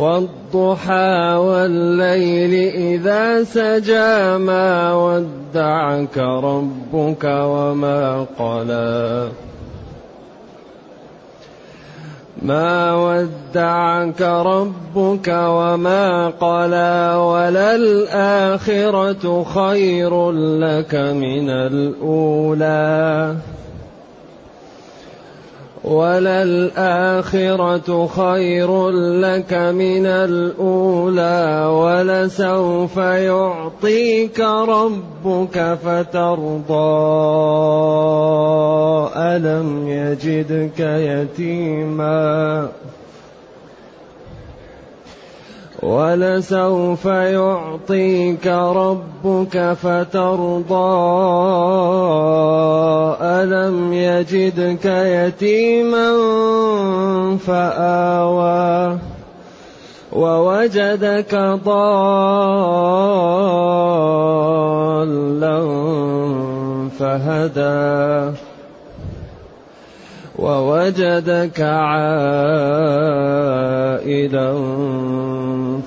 والضحى والليل إذا سجى ما ودعك ربك وما قلى. ما ودعك ربك وما قلى وللآخرة خير لك من الأولى. وللآخرة خير لك من الأولى ولسوف يعطيك ربك فترضى. ألم يجدك يتيما؟ ولسوف يعطيك ربك فترضى. ألم يجدك يتيما فآوى. ووجدك ضالا فهدى. ووجدك عائلا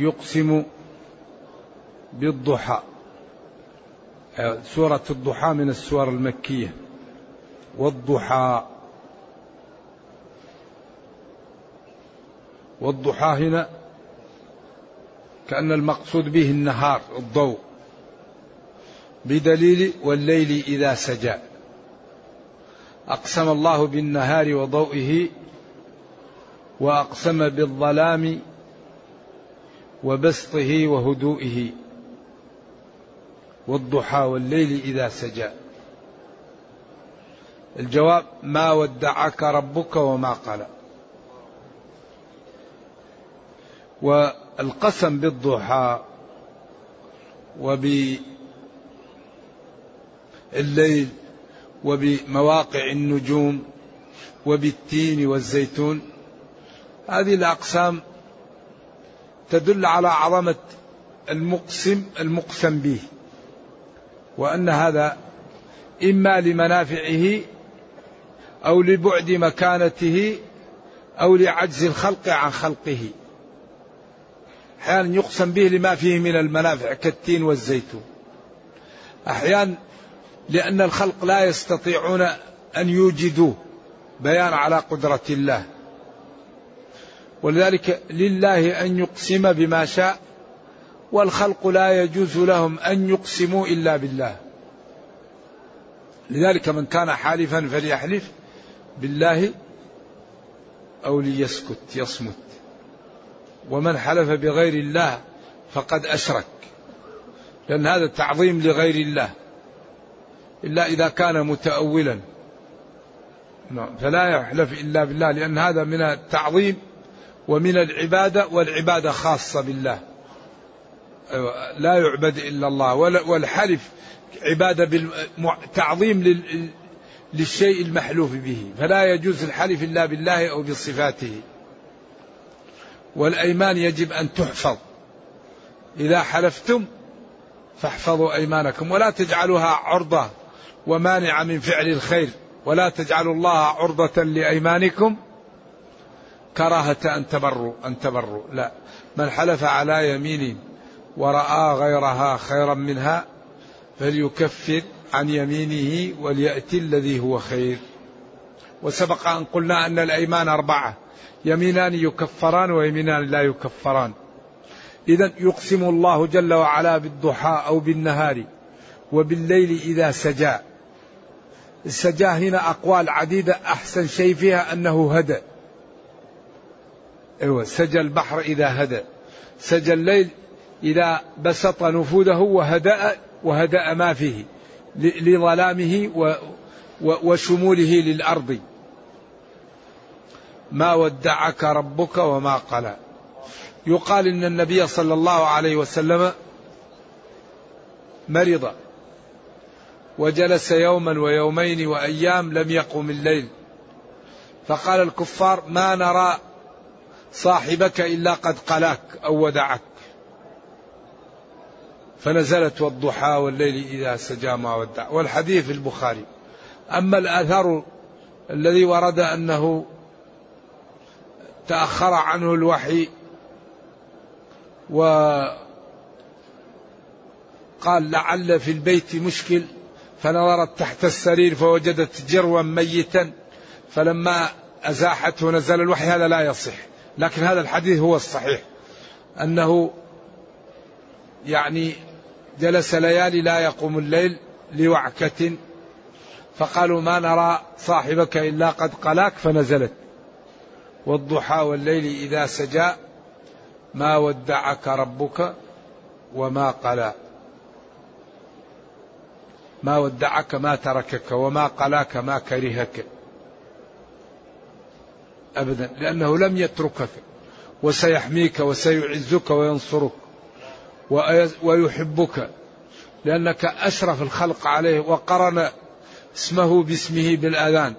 يقسم بالضحى. سورة الضحى من السور المكية. والضحى. والضحى هنا كأن المقصود به النهار الضوء. بدليل والليل إذا سجى. أقسم الله بالنهار وضوئه وأقسم بالظلام وبسطه وهدوئه. والضحى والليل إذا سجى. الجواب ما ودعك ربك وما قلى. والقسم بالضحى وبالليل وبمواقع النجوم وبالتين والزيتون هذه الأقسام تدل على عظمة المقسم المقسم به. وأن هذا إما لمنافعه أو لبعد مكانته أو لعجز الخلق عن خلقه. أحيانا يقسم به لما فيه من المنافع كالتين والزيتون. أحيانا لأن الخلق لا يستطيعون أن يوجدوه بيان على قدرة الله. ولذلك لله أن يقسم بما شاء والخلق لا يجوز لهم أن يقسموا إلا بالله. لذلك من كان حالفا فليحلف بالله أو ليسكت يصمت. ومن حلف بغير الله فقد أشرك. لأن هذا تعظيم لغير الله. إلا إذا كان متأولا. فلا يحلف إلا بالله لأن هذا من التعظيم ومن العبادة والعبادة خاصة بالله. أيوة، لا يعبد إلا الله. والحلف عبادة تعظيم للشيء المحلوف به. فلا يجوز الحلف إلا بالله أو بصفاته. والأيمان يجب أن تحفظ. إذا حلفتم فاحفظوا أيمانكم ولا تجعلوها عرضة ومانع من فعل الخير. ولا تجعلوا الله عرضة لأيمانكم كراهة أن تبروا أن تبروا. لا. من حلف على يمين ورأى غيرها خيرا منها فليكفر عن يمينه وليأتي الذي هو خير. وسبق أن قلنا أن الأيمان أربعة. يمينان يكفران ويمينان لا يكفران. إذا يقسم الله جل وعلا بالضحى أو بالنهار وبالليل إذا سجى. السجى هنا أقوال عديدة. أحسن شيء فيها أنه هدى. أيوة سجى البحر إذا هدى سجى الليل إذا بسط نفوذه وهدأ وهدأ ما فيه لظلامه وشموله للأرض. ما ودعك ربك وما قلى. يقال إن النبي صلى الله عليه وسلم مرض وجلس يوما ويومين وأيام لم يقم الليل. فقال الكفار ما نرى صاحبك إلا قد قلاك أو ودعك. فنزلت والضحى والليل إذا سجى ما ودع. والحديث في البخاري. أما الاثر الذي ورد أنه تأخر عنه الوحي وقال لعل في البيت مشكل فنظرت تحت السرير فوجدت جروا ميتا فلما أزاحته نزل الوحي هذا لا يصح. لكن هذا الحديث هو الصحيح. أنه يعني جلس ليالي لا يقوم الليل لوعكة فقالوا ما نرى صاحبك إلا قد قلاك فنزلت. والضحى والليل إذا سجى ما ودعك ربك وما قلى. ما ودعك ما تركك وما قلاك ما كرهك. ابدا لأنه لم يتركك وسيحميك وسيعزك وينصرك ويحبك لأنك أشرف الخلق عليه وقرن اسمه باسمه بالآذان.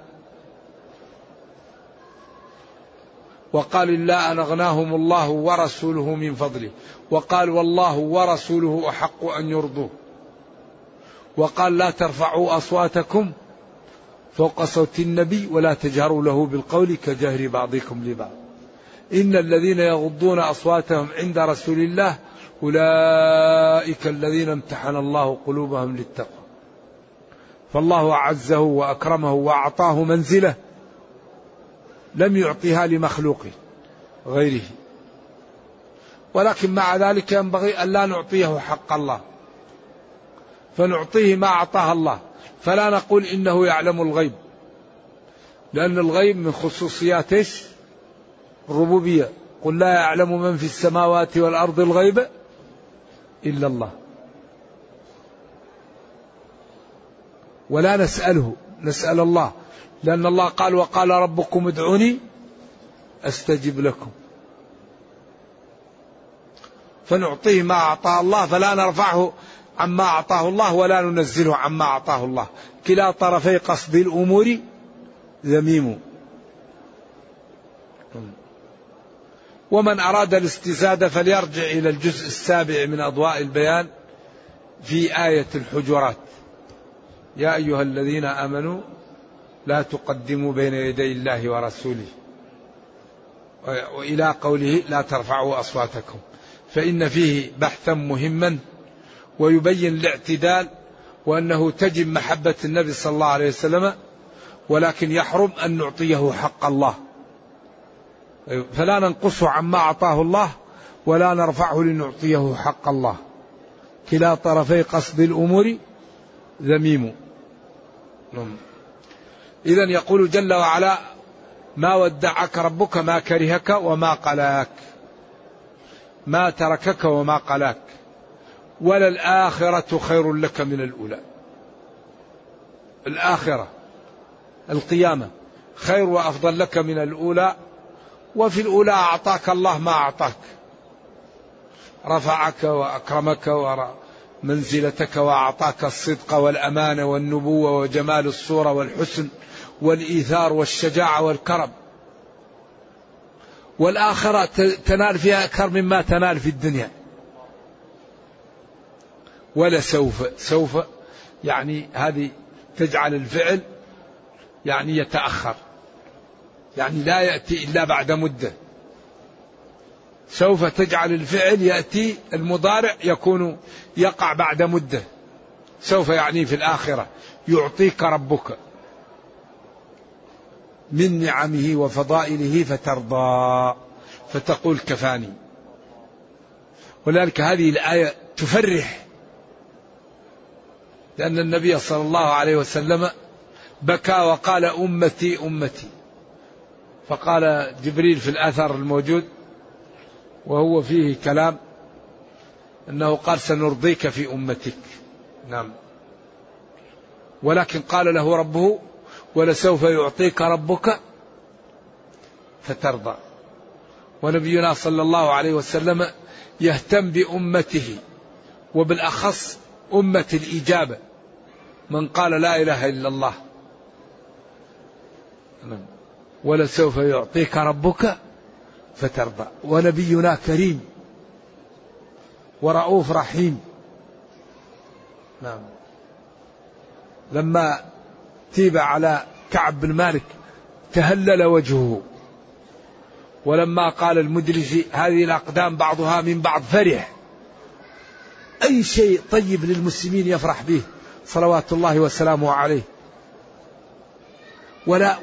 وقال إلا أن أغناهم الله ورسوله من فضله. وقال والله ورسوله أحق أن يرضوه. وقال لا ترفعوا أصواتكم فوق صوت النبي ولا تجهروا له بالقول كجهر بعضكم لبعض. إن الذين يغضون أصواتهم عند رسول الله أولئك الذين امتحن الله قلوبهم للتقوى. فالله أعزه وأكرمه وأعطاه منزله لم يعطها لمخلوق غيره. ولكن مع ذلك ينبغي أن لا نعطيه حق الله. فنعطيه ما أعطاه الله. فلا نقول إنه يعلم الغيب. لأن الغيب من خصوصيات إيش؟ الربوبية قل لا يعلم من في السماوات والأرض الغيب إلا الله. ولا نسأله نسأل الله. لأن الله قال وقال ربكم ادعوني أستجب لكم. فنعطيه ما أعطاه الله فلا نرفعه. عما أعطاه الله ولا ننزله عما أعطاه الله. كلا طرفي قصد الأمور ذميم. ومن أراد الاستزادة فليرجع إلى الجزء السابع من أضواء البيان في آية الحجرات. يا أيها الذين آمنوا لا تقدموا بين يدي الله ورسوله وإلى قوله لا ترفعوا أصواتكم. فإن فيه بحثا مهما ويبين الاعتدال وأنه تجب محبة النبي صلى الله عليه وسلم ولكن يحرم أن نعطيه حق الله. فلا ننقصه عما أعطاه الله ولا نرفعه لنعطيه حق الله. كلا طرفي قصد الأمور ذميم. نعم. إذا يقول جل وعلا ما ودعك ربك ما كرهك وما قلاك ما تركك وما قلاك وللآخرة خير لك من الأولى. الآخرة القيامة خير وأفضل لك من الأولى وفي الأولى أعطاك الله ما أعطاك. رفعك وأكرمك ومنزلتك وأعطاك الصدق والأمانة والنبوة وجمال الصورة والحسن والإيثار والشجاعة والكرم. والآخرة تنال فيها أكثر مما تنال في الدنيا. ولا سوف سوف يعني هذه تجعل الفعل يعني يتأخر يعني لا يأتي إلا بعد مدة. سوف تجعل الفعل يأتي المضارع يكون يقع بعد مدة. سوف يعني في الآخرة يعطيك ربك من نعمه وفضائله فترضى فتقول كفاني. ولذلك هذه الآية تفرح لأن النبي صلى الله عليه وسلم بكى وقال أمتي أمتي. فقال جبريل في الأثر الموجود وهو فيه كلام أنه قال سنرضيك في أمتك. نعم. ولكن قال له ربه ولسوف يعطيك ربك فترضى. ونبينا صلى الله عليه وسلم يهتم بأمته وبالأخص أمة الإجابة. من قال لا إله إلا الله. نعم. ولسوف يعطيك ربك فترضى. ونبينا كريم. ورؤوف رحيم. نعم. لما تيب على كعب بن مالك تهلل وجهه. ولما قال المدرج هذه الأقدام بعضها من بعض فرح. أي شيء طيب للمسلمين يفرح به صلوات الله وسلامه عليه. ولا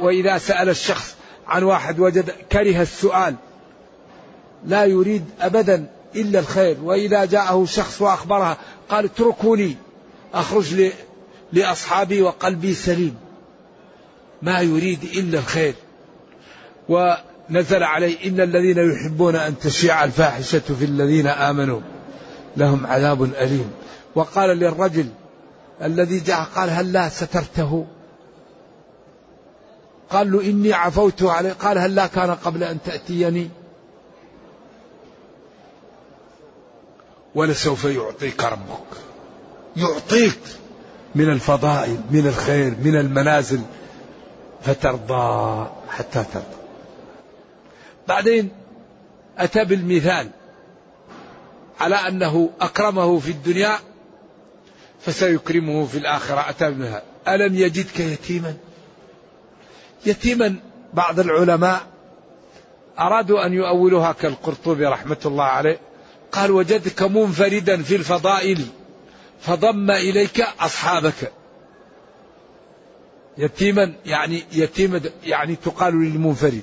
وإذا سأل الشخص عن واحد وجد كره السؤال لا يريد أبدا إلا الخير وإذا جاءه شخص وأخبرها قال اتركوني أخرج لأصحابي وقلبي سليم. ما يريد إلا الخير. ونزل عليه إن الذين يحبون أن تشيع الفاحشة في الذين آمنوا. لهم عذاب أليم. وقال للرجل الذي جاء قال هل لا سترته؟ قال له إني عفوت عليه قال هل لا كان قبل أن تأتيني؟ ولسوف يعطيك ربك. يعطيك من الفضائل من الخير من المنازل فترضى حتى ترضى. بعدين أتى بالمثال. على أنه أكرمه في الدنيا فسيكرمه في الآخرة. أتى بالمثال ألم يجدك يتيما؟ يتيما بعض العلماء أرادوا أن يؤولوها كالقرطبي رحمة الله عليه. قال وجدك منفردا في الفضائل فضم إليك أصحابك. يتيما يعني يتيما يعني تقال للمنفرد.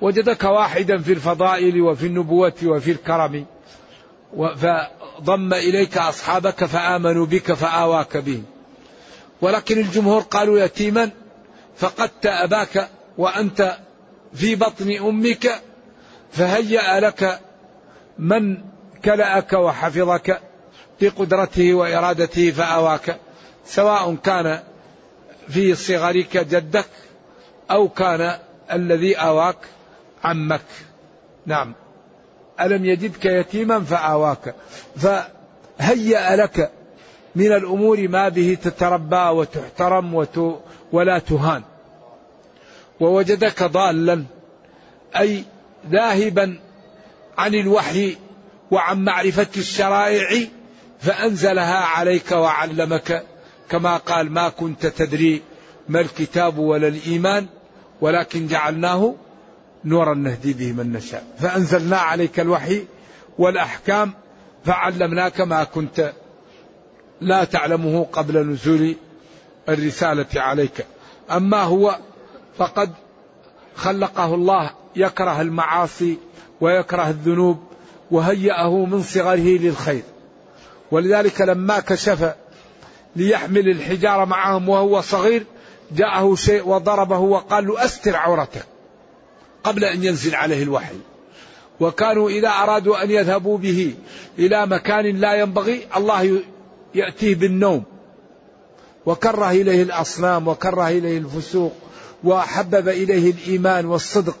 وجدك واحدا في الفضائل وفي النبوة وفي الكرم. فضم إليك أصحابك فآمنوا بك فآواك بهم. ولكن الجمهور قالوا يتيما فقدت أباك وأنت في بطن أمك فهيأ لك من كلأك وحفظك بقدرته وإرادته فآواك. سواء كان في صغرك جدك أو كان الذي آواك عمك. نعم. ألم يجدك يتيما فآواك فهيأ لك من الأمور ما به تتربى وتحترم وت ولا تهان. ووجدك ضالا أي ذاهبا عن الوحي وعن معرفة الشرائع فأنزلها عليك وعلمك. كما قال ما كنت تدري ما الكتاب ولا الإيمان ولكن جعلناه نورا نهدي به من نشاء. فأنزلنا عليك الوحي والأحكام فعلمناك ما كنت لا تعلمه قبل نزول الرسالة عليك. أما هو فقد خلقه الله يكره المعاصي ويكره الذنوب وهيأه من صغره للخير. ولذلك لما كشف ليحمل الحجارة معهم وهو صغير جاءه شيء وضربه وقال له أستر عورتك. قبل أن ينزل عليه الوحي. وكانوا إذا أرادوا أن يذهبوا به إلى مكان لا ينبغي الله يأتيه بالنوم. وكره إليه الأصنام وكره إليه الفسوق وحبب إليه الإيمان والصدق.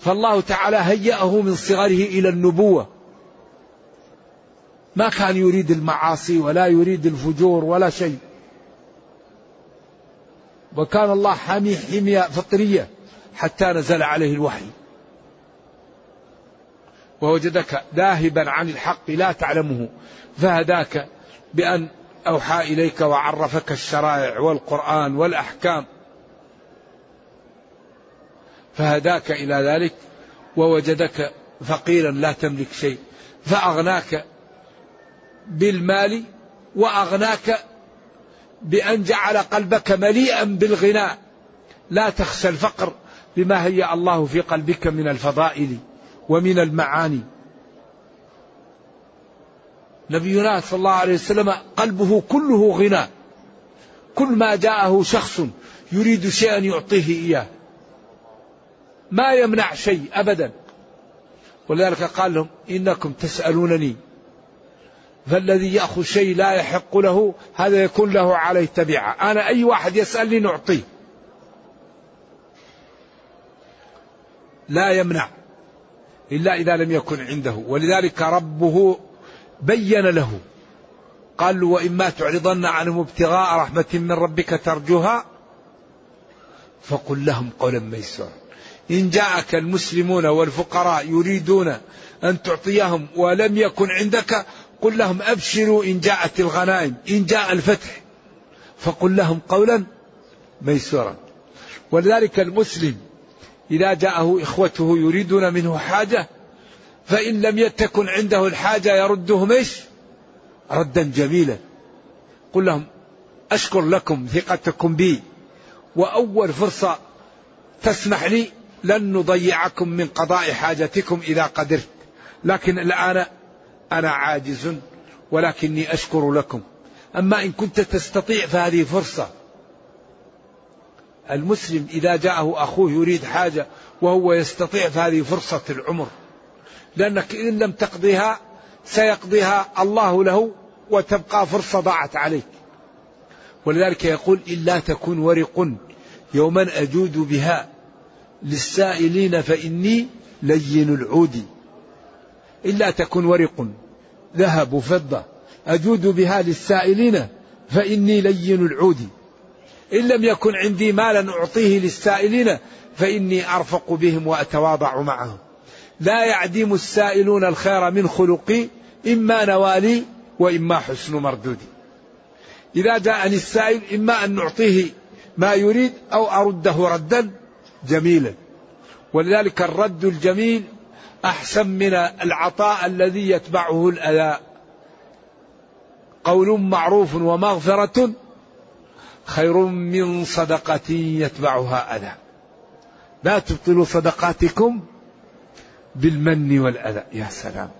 فالله تعالى هيأه من صغره إلى النبوة. ما كان يريد المعاصي ولا يريد الفجور ولا شيء. وكان الله حامي حمية فطرية. حتى نزل عليه الوحي. ووجدك ذاهبا عن الحق لا تعلمه. فهداك بأن أوحى إليك وعرفك الشرائع والقرآن والأحكام. فهداك إلى ذلك ووجدك فقيرا لا تملك شيء. فأغناك بالمال وأغناك بأن جعل قلبك مليئا بالغناء. لا تخشى الفقر. بما هيأ الله في قلبك من الفضائل ومن المعاني. نبينا صلى الله عليه وسلم قلبه كله غنى. كل ما جاءه شخص يريد شيئا يعطيه إياه. ما يمنع شيء أبدا. ولذلك قال لهم إنكم تسألونني فالذي يأخذ شيء لا يحق له هذا يكون له عليه تبعة أنا أي واحد يسألني نعطيه. لا يمنع إلا إذا لم يكن عنده. ولذلك ربه بين له. قال له وإما تعرضن عنهم ابتغاء رحمة من ربك ترجوها. فقل لهم قولا ميسورا. إن جاءك المسلمون والفقراء يريدون أن تعطيهم ولم يكن عندك قل لهم أبشروا إن جاءت الغنائم إن جاء الفتح. فقل لهم قولا ميسورا. ولذلك المسلم إذا جاءه إخوته يريدون منه حاجة فإن لم تكن عنده الحاجة يردهم إيش؟ ردا جميلا. قل لهم أشكر لكم ثقتكم بي وأول فرصة تسمح لي لن نضيعكم من قضاء حاجتكم إذا قدرت لكن الآن أنا عاجز ولكني أشكر لكم. أما إن كنت تستطيع فهذه فرصة المسلم إذا جاءه أخوه يريد حاجة وهو يستطيع فهذه فرصة العمر. لأنك إن لم تقضيها سيقضيها الله له وتبقى فرصة ضاعت عليك. ولذلك يقول إلا تكون ورق يوما أجود بها للسائلين فإني لين العود. إلا تكن ورق ذهب وفضة أجود بها للسائلين فإني لين العود. إن لم يكن عندي مالا أعطيه للسائلين فإني أرفق بهم وأتواضع معهم. لا يعدم السائلون الخير من خلقي إما نوالي وإما حسن مردودي. إذا جاءني السائل إما أن نعطيه ما يريد أو أرده ردا جميلا. ولذلك الرد الجميل أحسن من العطاء الذي يتبعه الأذى. قول معروف ومغفرة خير من صدقة يتبعها أذى. لا تبطلوا صدقاتكم بالمن والأذى. يا سلام.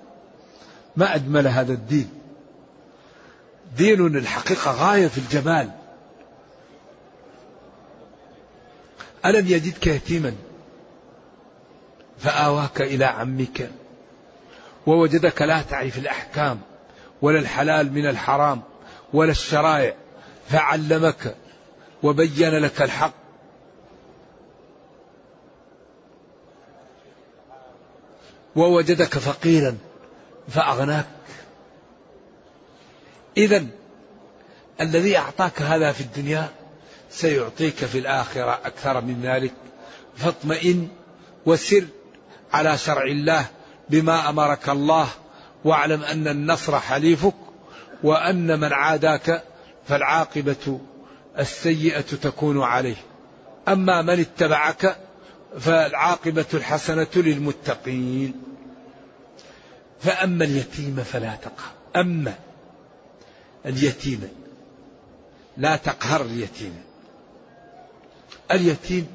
ما أجمل هذا الدين. دين الحقيقة غاية في الجمال. ألم يجدك يتيما فآواك إلى عمك ووجدك لا تعرف الأحكام ولا الحلال من الحرام ولا الشرائع فعلمك وبين لك الحق. ووجدك فقيرا فأغناك. إذا الذي أعطاك هذا في الدنيا سيعطيك في الآخرة أكثر من ذلك. فاطمئن وسر على شرع الله بما أمرك الله واعلم أن النصر حليفك وأن من عاداك فالعاقبة السيئة تكون عليه. أما من اتبعك فالعاقبة الحسنة للمتقين. فأما اليتيم فلا تقهر. أما اليتيم لا تقهر اليتيم. اليتيم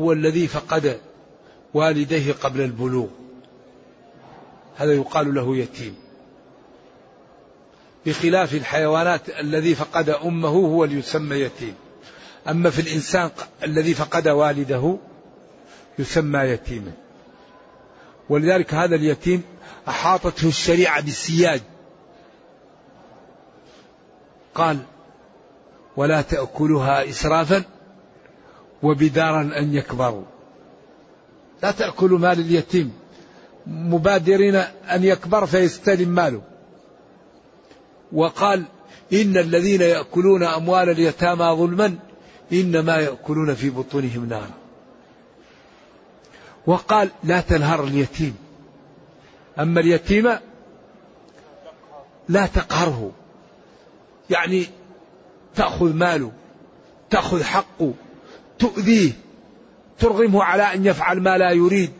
هو الذي فقد والديه قبل البلوغ. هذا يقال له يتيم. بخلاف الحيوانات الذي فقد أمه هو اللي يسمى يتيم. أما في الإنسان الذي فقد والده يسمى يتيما. ولذلك هذا اليتيم أحاطته الشريعة بالسياج. قال ولا تأكلها إسرافا وبدارا أن يكبروا. لا تأكلوا مال اليتيم. مبادرين أن يكبر فيستلم ماله. وقال إن الذين يأكلون أموال اليتامى ظلما إنما يأكلون في بطونهم نارا. وقال لا تنهر اليتيم. أما اليتيم لا تقهره. يعني تأخذ ماله تأخذ حقه تؤذيه ترغمه على أن يفعل ما لا يريد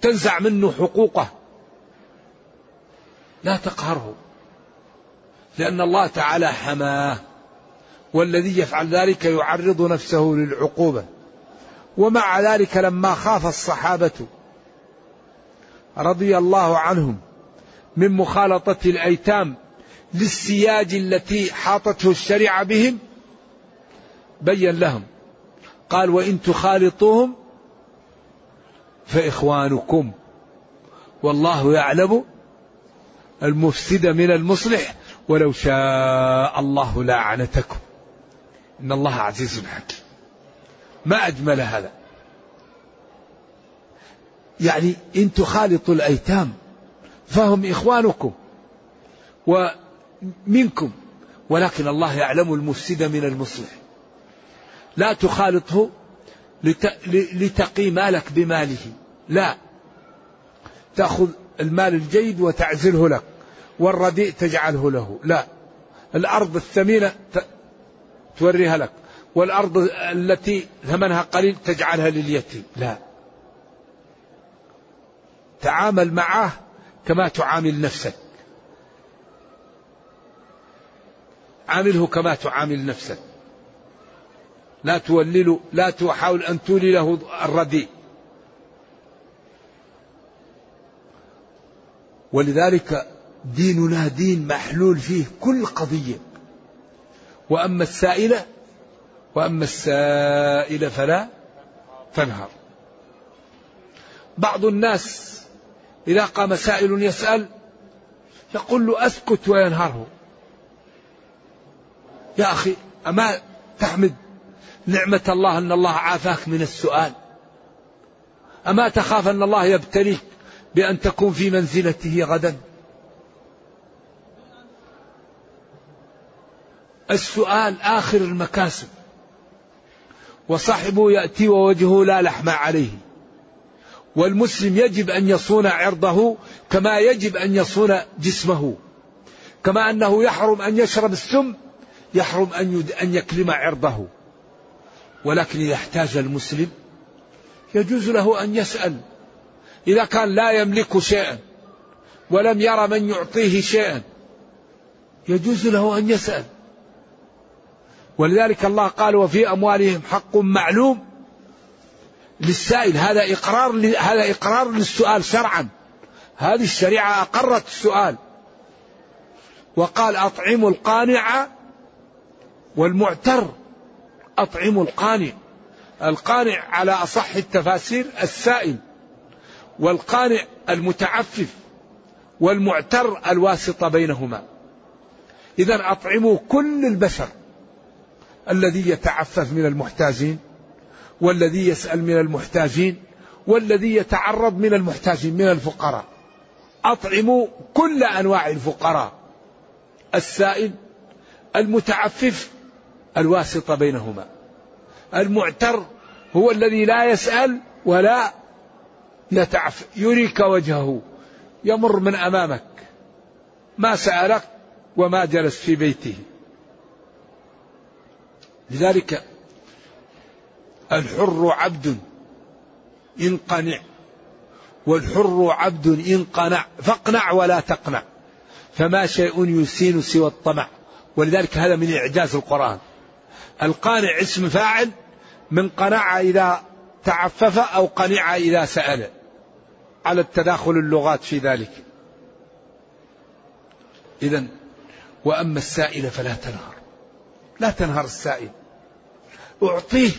تنزع منه حقوقه. لا تقهره. لأن الله تعالى حماه والذي يفعل ذلك يعرض نفسه للعقوبة. ومع ذلك لما خاف الصحابة رضي الله عنهم من مخالطة الأيتام للسياج التي حاطته الشريعة بهم بين لهم قال وإن تخالطوهم فإخوانكم. والله يعلم المفسد من المصلح ولو شاء الله لأعنتكم. إن الله عزيز حكيم. ما أجمل هذا. يعني إن تخالطوا الأيتام فهم إخوانكم ومنكم ولكن الله يعلم المفسد من المصلح. لا تخالطه لتقي مالك بماله. لا. تأخذ المال الجيد وتعزله لك. والرديء تجعله له. لا. الأرض الثمينة توريها لك. والأرض التي ثمنها قليل تجعلها لليتيم. لا. تعامل معه كما تعامل نفسك. عامله كما تعامل نفسك. لا تولله لا تحاول أن تولي له الرديء. ولذلك ديننا دين محلول فيه كل قضية. وأما السائلة وأما السائل فلا تنهر بعض الناس إذا قام سائل يسأل يقول له أسكت وينهره يا أخي أما تحمد نعمة الله أن الله عافاك من السؤال؟ أما تخاف أن الله يبتليك بأن تكون في منزلته غدا؟ السؤال آخر المكاسب. وصاحبه يأتي ووجهه لا لحم عليه. والمسلم يجب أن يصون عرضه كما يجب أن يصون جسمه. كما أنه يحرم أن يشرب السم يحرم أن أن يكلم عرضه. ولكن إذا احتاج المسلم يجوز له أن يسأل. إذا كان لا يملك شيئا ولم يرى من يعطيه شيئا يجوز له أن يسأل. ولذلك الله قال وفي أموالهم حق معلوم للسائل هذا إقرار هذا إقرار للسؤال شرعا. هذه الشريعة أقرت السؤال. وقال أطعموا القانع والمعتر. أطعموا القانع. القانع على أصح التفاسير السائل. والقانع المتعفف والمعتر الواسطة بينهما. إذا أطعموا كل البشر. الذي يتعفف من المحتاجين والذي يسأل من المحتاجين والذي يتعرض من المحتاجين من الفقراء. أطعموا كل أنواع الفقراء. السائل المتعفف الواسطة بينهما. المعتر هو الذي لا يسأل ولا يتعف يريك وجهه يمر من أمامك. ما سألك وما جلس في بيته. لذلك الحر عبد إن قنع والحر عبد إن قنع فاقنع ولا تقنع فما شيء يسين سوى الطمع ولذلك هذا من إعجاز القرآن. القانع اسم فاعل من قنع إذا تعفف أو قنع إذا سأل على التداخل اللغات في ذلك. إذا وأما السائل فلا تنهر لا تنهر السائل. أعطيه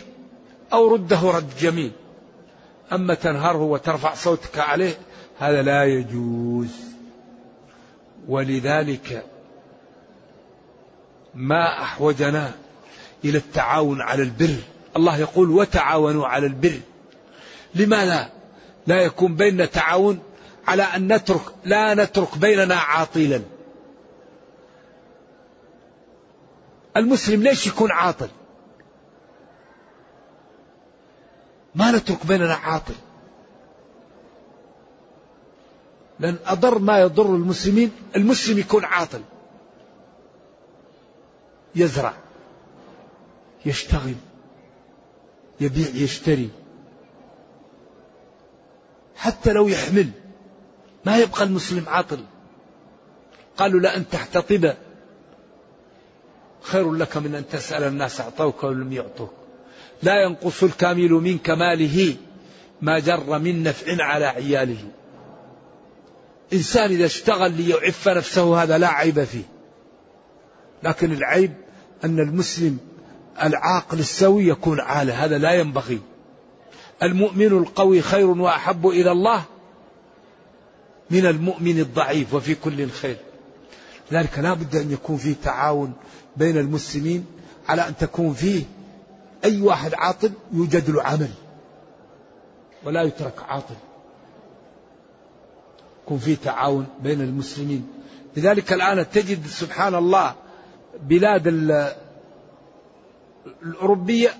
أو رده رد جميل. أما تنهره وترفع صوتك عليه هذا لا يجوز. ولذلك ما أحوجنا إلى التعاون على البر. الله يقول وتعاونوا على البر لماذا؟ لا يكون بيننا تعاون على أن نترك لا نترك بيننا عاطلا. المسلم ليش يكون عاطل؟ ما نترك بيننا عاطل لأن أضر ما يضر المسلمين المسلم يكون عاطل. يزرع يشتغل يبيع يشتري. حتى لو يحمل ما يبقى المسلم عاطل. قالوا لأن تحتطب. خير لك من أن تسأل الناس أعطوك ولم يعطوك. لا ينقص الكامل من كماله ما جر من نفع على عياله. إنسان إذا اشتغل ليعف نفسه هذا لا عيب فيه. لكن العيب أن المسلم العاقل السوي يكون عالة هذا لا ينبغي. المؤمن القوي خير وأحب إلى الله من المؤمن الضعيف وفي كل خير. لذلك لا بد أن يكون فيه تعاون بين المسلمين على أن تكون فيه أي واحد عاطل يوجد له عمل ولا يترك عاطل. يكون فيه تعاون بين المسلمين. لذلك الآن تجد سبحان الله بلاد الأوروبية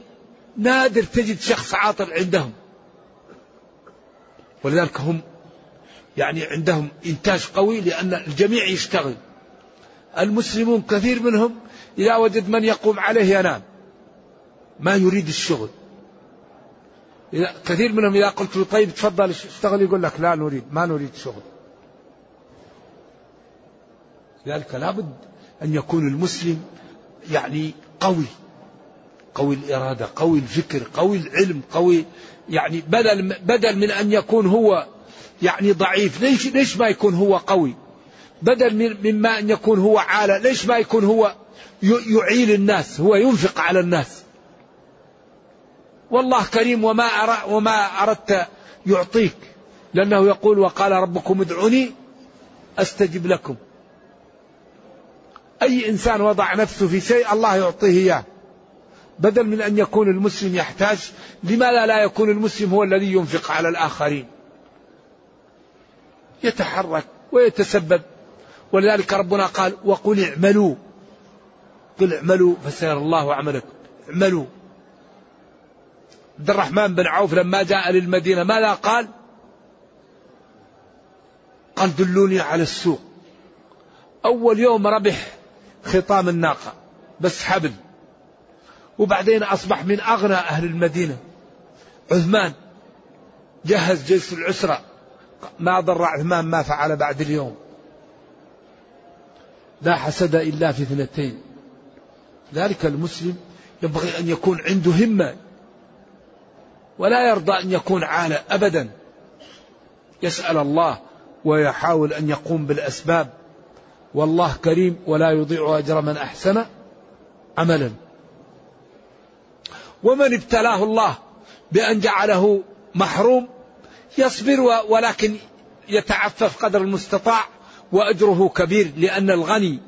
نادر تجد شخص عاطل عندهم. ولذلك هم يعني عندهم إنتاج قوي لأن الجميع يشتغل. المسلمون كثير منهم إذا وجد من يقوم عليه ينام. ما يريد الشغل. كثير منهم إذا قلت له طيب تفضل اشتغل يقول لك لا نريد ما نريد شغل. لذلك لابد أن يكون المسلم يعني قوي قوي الإرادة قوي الفكر قوي العلم قوي يعني بدل بدل من أن يكون هو يعني ضعيف ليش ليش ما يكون هو قوي؟ بدل مما أن يكون هو عالة ليش ما يكون هو يعيل الناس هو ينفق على الناس؟ والله كريم وما وما أردت يعطيك. لأنه يقول وقال ربكم ادعوني أستجب لكم. أي إنسان وضع نفسه في شيء الله يعطيه إياه. بدل من أن يكون المسلم يحتاج لماذا لا يكون المسلم هو الذي ينفق على الآخرين. يتحرك ويتسبب. ولذلك ربنا قال وقل اعملوا. قل اعملوا فسيرى الله عملكم. اعملوا. عبد الرحمن بن عوف لما جاء للمدينة ماذا قال؟ قال دلوني على السوق. أول يوم ربح خطام الناقة بس حبل. وبعدين أصبح من أغنى أهل المدينة. عثمان جهز جيش العسرة. ما ضر عثمان ما فعل بعد اليوم. لا حسد إلا في اثنتين. ذلك المسلم ينبغي أن يكون عنده همة. ولا يرضى أن يكون عالة أبدا. يسأل الله ويحاول أن يقوم بالأسباب. والله كريم ولا يضيع أجر من أحسن عملا. ومن ابتلاه الله بأن جعله محروم يصبر ولكن يتعفف قدر المستطاع وأجره كبير لأن الغني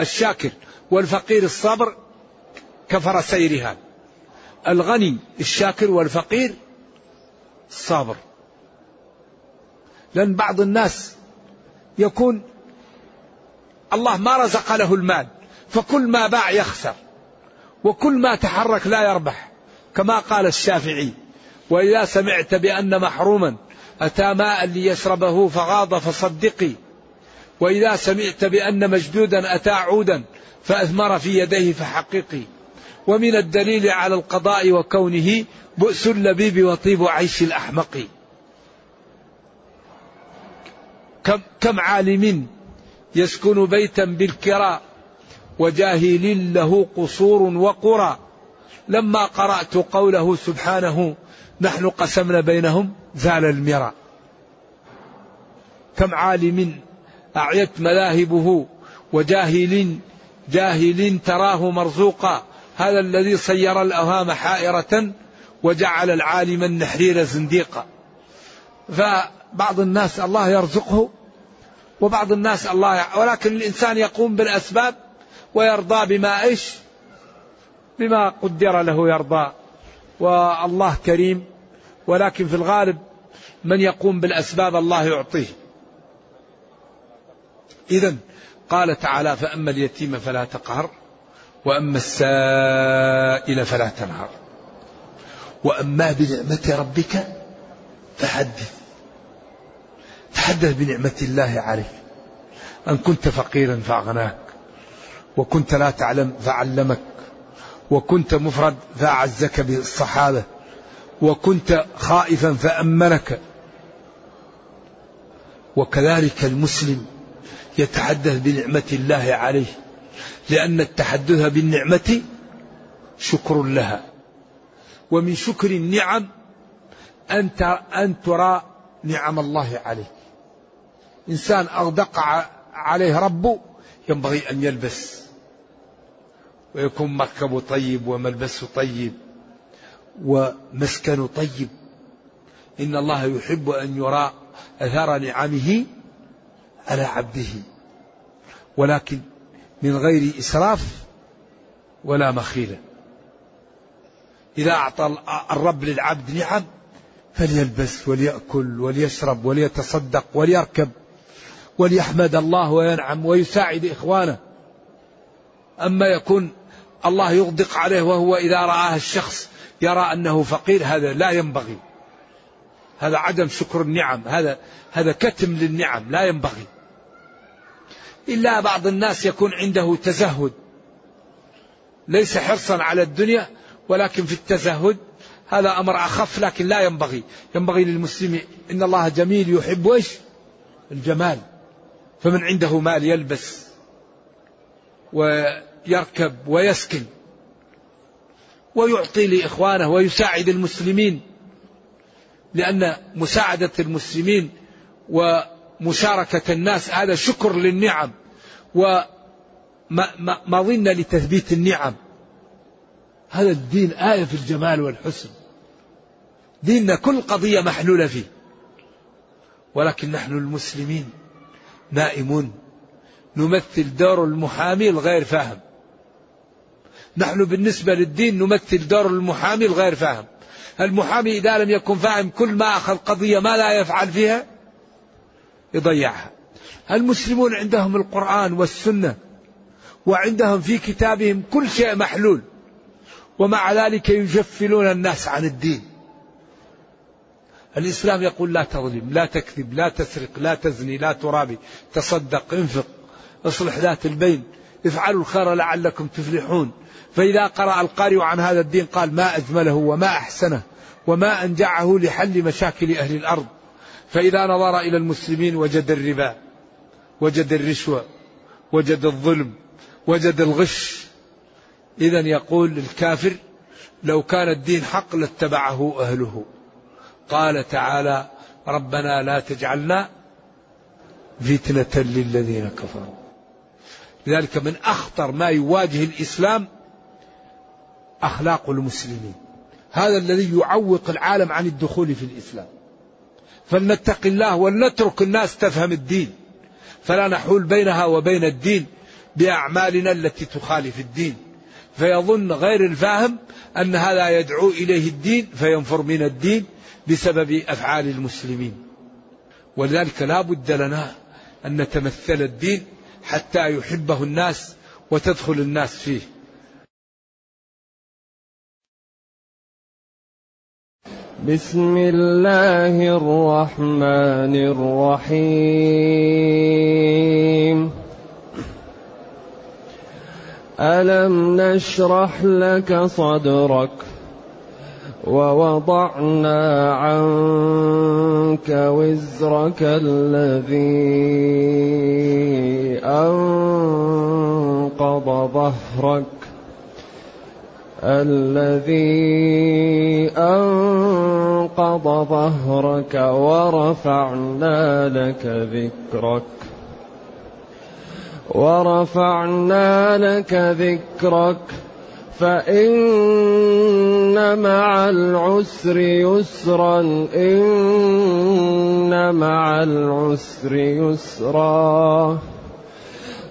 الشاكر والفقير الصبر كفر سيرها. الغني الشاكر والفقير الصابر لأن بعض الناس يكون الله ما رزق له المال فكل ما باع يخسر وكل ما تحرك لا يربح كما قال الشافعي وإذا سمعت بأن محروما أتى ماء ليشربه فغاض فصدقي وإذا سمعت بأن مجدودا أتى عودا فأثمر في يديه فحققي ومن الدليل على القضاء وكونه بؤس اللبيب وطيب عيش الأحمق. كم, كم عالم يسكن بيتا بالكراء وجاهل له قصور وقرى. لما قرأت قوله سبحانه نحن قسمنا بينهم زال المرى. كم عالم أعيت مذاهبه وجاهل جاهل تراه مرزوقا. هذا الذي صير الأوهام حائرة وجعل العالم النحرير زنديقا. فبعض الناس الله يرزقه وبعض الناس الله ولكن الإنسان يقوم بالأسباب ويرضى بما إيش؟ بما قدر له يرضى. والله كريم. ولكن في الغالب من يقوم بالأسباب الله يعطيه. إذا قال تعالى فأما اليتيم فلا تقهر. وأما السائل فلا تنهر. وأما بنعمة ربك فحدث. تحدث بنعمة الله عليك أن كنت فقيرا فأغناك. وكنت لا تعلم فعلمك. وكنت مفرد فأعزك بالصحابة. وكنت خائفا فأمنك. وكذلك المسلم يتحدث بنعمة الله عليه. لأن التحدث بالنعمة شكر لها. ومن شكر النعم أن أن ترى نعم الله عليك. إنسان أغدق عليه ربه ينبغي أن يلبس. ويكون مركبه طيب وملبسه طيب ومسكنه طيب. إن الله يحب أن يرى أثار نعمه على عبده. ولكن من غير إسراف ولا مخيلة. إذا أعطى الرب للعبد نعم فليلبس وليأكل وليشرب وليتصدق وليركب وليحمد الله وينعم ويساعد إخوانه. أما يكون الله يغدق عليه وهو إذا رآه الشخص يرى أنه فقير هذا لا ينبغي. هذا عدم شكر النعم هذا هذا كتم للنعم لا ينبغي. إلا بعض الناس يكون عنده تزهد. ليس حرصا على الدنيا ولكن في التزهد. هذا أمر أخف لكن لا ينبغي. ينبغي للمسلم إن الله جميل يحب إيش؟ الجمال. فمن عنده مال يلبس ويركب ويسكن ويعطي لإخوانه ويساعد المسلمين لأن مساعدة المسلمين ومشاركة الناس هذا شكر للنعم. ومظنة لتثبيت النعم. هذا الدين آية في الجمال والحسن. ديننا كل قضية محلولة فيه. ولكن نحن المسلمين نائمون. نمثل دور المحامي الغير فاهم. نحن بالنسبة للدين نمثل دور المحامي الغير فاهم. المحامي إذا لم يكن فاهم كل ما أخذ قضية ما لا يفعل فيها يضيعها. المسلمون عندهم القرآن والسنة وعندهم في كتابهم كل شيء محلول ومع ذلك يجفلون الناس عن الدين. الإسلام يقول لا تظلم لا تكذب لا تسرق لا تزني لا ترابي تصدق انفق اصلح ذات البين افعلوا الخير لعلكم تفلحون. فإذا قرأ القارئ عن هذا الدين قال ما أجمله وما أحسنه وما أنجعه لحل مشاكل أهل الأرض. فإذا نظر إلى المسلمين وجد الربا. وجد الرشوة وجد الظلم وجد الغش. إذا يقول الكافر لو كان الدين حق لاتبعه أهله. قال تعالى ربنا لا تجعلنا فتنة للذين كفروا. لذلك من أخطر ما يواجه الإسلام أخلاق المسلمين. هذا الذي يعوق العالم عن الدخول في الإسلام. فلنتق الله ولنترك الناس تفهم الدين. فلا نحول بينها وبين الدين بأعمالنا التي تخالف الدين. فيظن غير الفاهم أن هذا يدعو إليه الدين فينفر من الدين بسبب أفعال المسلمين. ولذلك لا بد لنا أن نتمثل الدين حتى يحبه الناس وتدخل الناس فيه. بسم الله الرحمن الرحيم. ألم نشرح لك صدرك ووضعنا عنك وزرك الذي أنقض ظهرك الذي أنقض ظهرك ورفعنا لك ذكرك. ورفعنا لك ذكرك. فإن مع العسر يسرا إن مع العسر يسرا.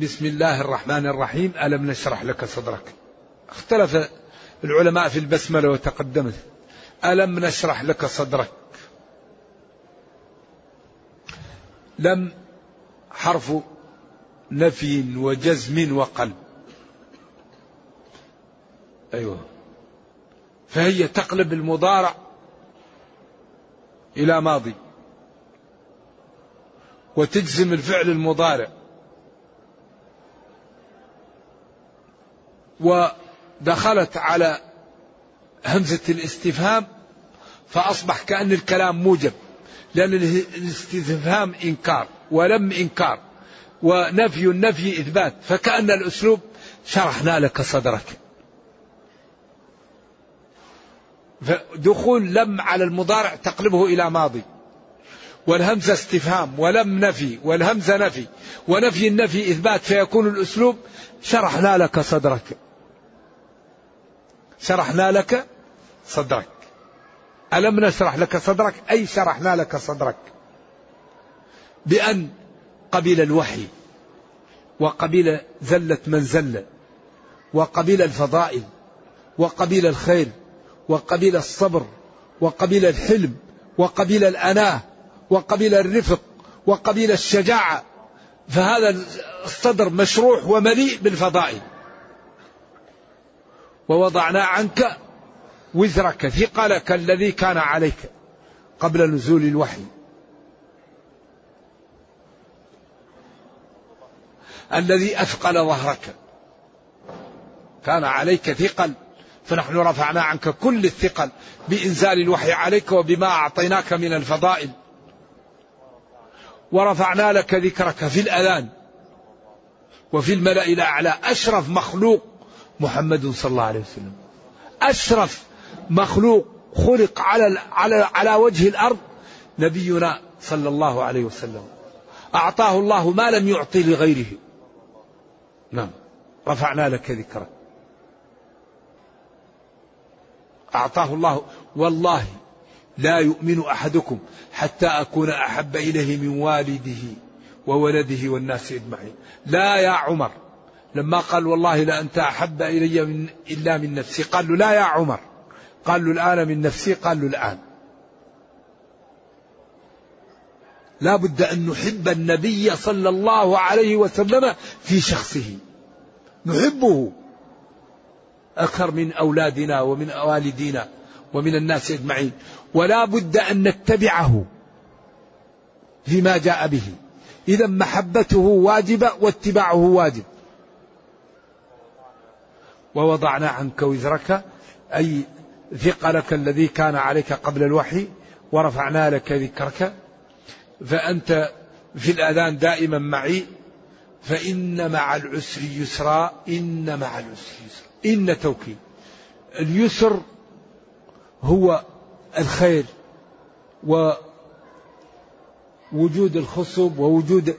بسم الله الرحمن الرحيم. ألم نشرح لك صدرك؟ اختلف العلماء في البسملة وتقدمت. ألم نشرح لك صدرك؟ لم حرف نفي وجزم وقلب. أيوه. فهي تقلب المضارع إلى ماضي. وتجزم الفعل المضارع. ودخلت على همزة الاستفهام فأصبح كأن الكلام موجب لأن الاستفهام إنكار ولم إنكار ونفي النفي إثبات فكأن الأسلوب شرحنا لك صدرك. دخول لم على المضارع تقلبه إلى ماضي والهمزة استفهام ولم نفي والهمزة نفي ونفي النفي إثبات فيكون الأسلوب شرحنا لك صدرك. شرحنا لك صدرك. ألم نشرح لك صدرك؟ أي شرحنا لك صدرك؟ بأن قبل الوحي وقبل زلة من زل وقبل الفضائل وقبل الخير وقبل الصبر وقبل الحلم وقبل الأناة وقبل الرفق وقبل الشجاعة. فهذا الصدر مشروح ومليء بالفضائل. ووضعنا عنك وزرك. ثقلك الذي كان عليك قبل نزول الوحي. الذي أثقل ظهرك. كان عليك ثقل. فنحن رفعنا عنك كل الثقل بإنزال الوحي عليك وبما أعطيناك من الفضائل. ورفعنا لك ذكرك في الأذان. وفي الملأ الأعلى أشرف مخلوق. محمد صلى الله عليه وسلم. أشرف مخلوق خلق على على على وجه الأرض نبينا صلى الله عليه وسلم. أعطاه الله ما لم يعطي لغيره. نعم. رفعنا لك ذكرك. أعطاه الله. والله لا يؤمن أحدكم حتى أكون أحب إليه من والده وولده والناس أجمعين. لا يا عمر. لما قال والله لا أنت أحب إلي من إلا من نفسي. قال له لا يا عمر. قال له الآن من نفسي قال له الآن. لا بد أن نحب النبي صلى الله عليه وسلم في شخصه. نحبه أكثر من أولادنا ومن والدينا ومن الناس أجمعين. ولا بد أن نتبعه فيما جاء به. إذا محبته واجبة واتباعه واجب. ووضعنا عنك وزرك أي ثقلك الذي كان عليك قبل الوحي ورفعنا لك ذكرك. فأنت في الأذان دائما معي فإن مع العسر يسرا إن مع العسر يسرا. إن توكيد. اليسر هو الخير ووجود الخصب ووجود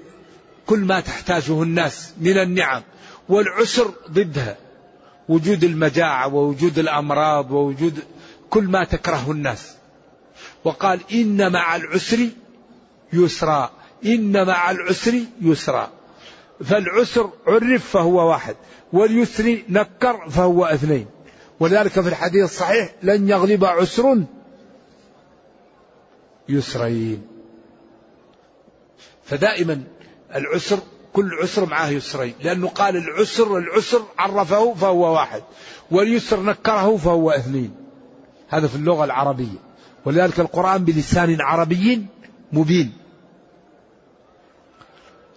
كل ما تحتاجه الناس من النعم والعسر ضدها. وجود المجاعة ووجود الأمراض ووجود كل ما تكرهه الناس. وقال إن مع العسر يسرا إن مع العسر يسرا. فالعسر عرف فهو واحد واليسر نكر فهو اثنين. ولذلك في الحديث الصحيح لن يغلب عسر يسرين. فدائما العسر كل عسر معه يسرين. لأنه قال العسر العسر عرفه فهو واحد. واليسر نكره فهو اثنين. هذا في اللغة العربية. ولذلك القرآن بلسان عربي مبين.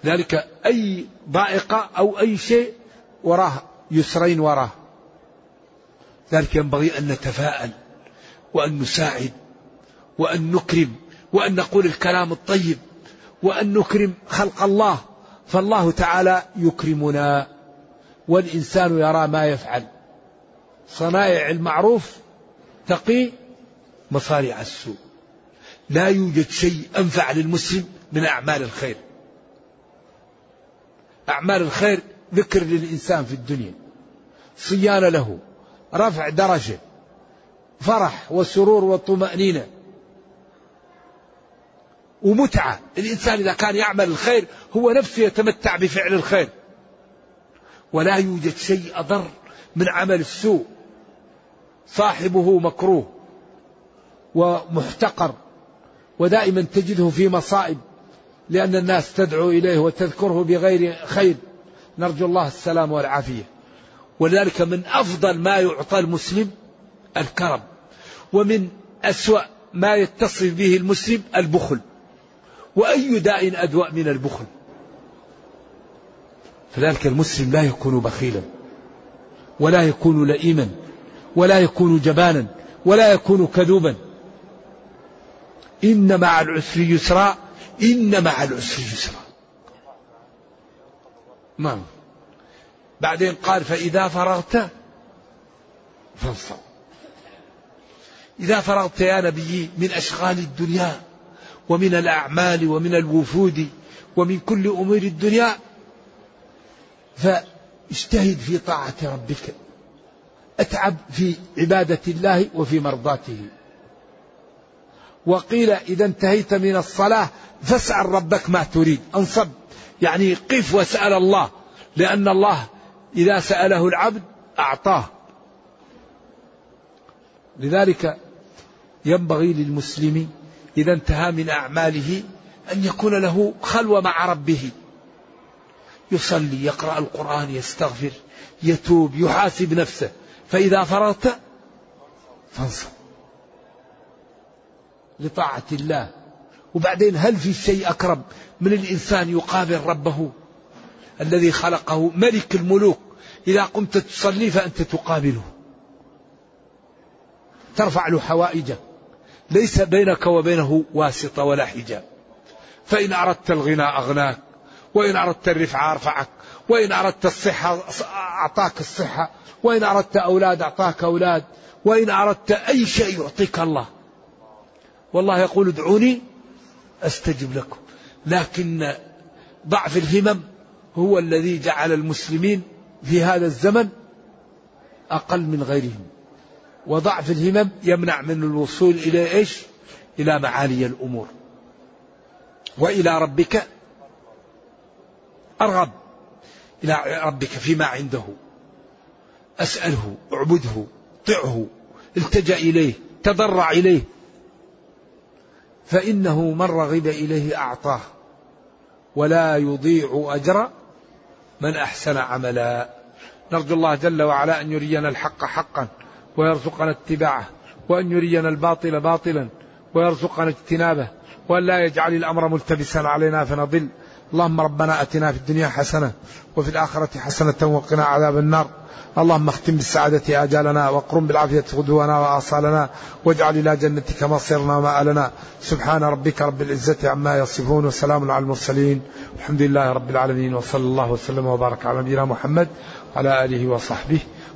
ذلك أي ضائقة أو أي شيء وراه يسرين وراه. ذلك ينبغي أن نتفاءل وأن نساعد وأن نكرم وأن نقول الكلام الطيب وأن نكرم خلق الله. فالله تعالى يكرمنا والإنسان يرى ما يفعل. صنائع المعروف تقي مصارع السوء. لا يوجد شيء أنفع للمسلم من أعمال الخير. أعمال الخير ذكر للإنسان في الدنيا. صيانة له رفع درجة فرح وسرور وطمأنينة. ومتعة. الإنسان إذا كان يعمل الخير هو نفسه يتمتع بفعل الخير. ولا يوجد شيء أضر من عمل السوء. صاحبه مكروه ومحتقر. ودائما تجده في مصائب. لأن الناس تدعو إليه وتذكره بغير خير. نرجو الله السلام والعافية. ولذلك من أفضل ما يعطى المسلم الكرم. ومن أسوأ ما يتصف به المسلم البخل. وأي داء أدوأ من البخل. فذلك المسلم لا يكون بخيلا ولا يكون لئيما ولا يكون جبانا ولا يكون كذوبا. إن مع العسر يسرا إن مع العسر يسرا. نعم. بعدين قال فإذا فرغت فانصب إذا فرغت يا نبي من أشغال الدنيا ومن الأعمال ومن الوفود ومن كل أمور الدنيا فاجتهد في طاعة ربك. أتعب في عبادة الله وفي مرضاته. وقيل إذا انتهيت من الصلاة فاسأل ربك ما تريد. أنصب. يعني قف واسأل الله. لأن الله إذا سأله العبد أعطاه. لذلك ينبغي للمسلم إذا انتهى من أعماله أن يكون له خلوة مع ربه. يصلي يقرأ القرآن يستغفر يتوب يحاسب نفسه. فإذا فرغت فانصب لطاعة الله. وبعدين هل في شيء أقرب من الإنسان يقابل ربه؟ الذي خلقه ملك الملوك. إذا قمت تصلي فأنت تقابله. ترفع له حوائجه. ليس بينك وبينه واسطة ولا حجاب. فإن أردت الغنى أغناك وإن أردت الرفعة أرفعك وإن أردت الصحة أعطاك الصحة وإن أردت أولاد أعطاك أولاد وإن أردت أي شيء يعطيك الله. والله يقول ادعوني أستجب لكم. لكن ضعف الهمم هو الذي جعل المسلمين في هذا الزمن أقل من غيرهم. وضعف الهمم يمنع من الوصول إلى إيش؟ إلى معالي الأمور. وإلى ربك أرغب. إلى ربك فيما عنده. أسأله أعبده طعه التجأ إليه تضرع إليه. فإنه من رغب إليه أعطاه. ولا يضيع أجر من أحسن عملا. نرجو الله جل وعلا أن يرينا الحق حقا. ويرزقنا اتباعه وأن يرينا الباطل باطلا ويرزقنا اجتنابه وأن لا يجعل الأمر ملتبسا علينا فنضل. اللهم ربنا أتنا في الدنيا حسنة وفي الآخرة حسنة وقنا عذاب النار. اللهم اختم بالسعادة آجالنا واقرم بالعافية غدونا وآصالنا واجعل إلى جنتك مصيرنا ومآلنا. سبحان ربك رب العزة عما يصفون وسلام على المرسلين. الحمد لله رب العالمين وصلى الله وسلم وبارك على نبينا محمد وعلى آله وصحبه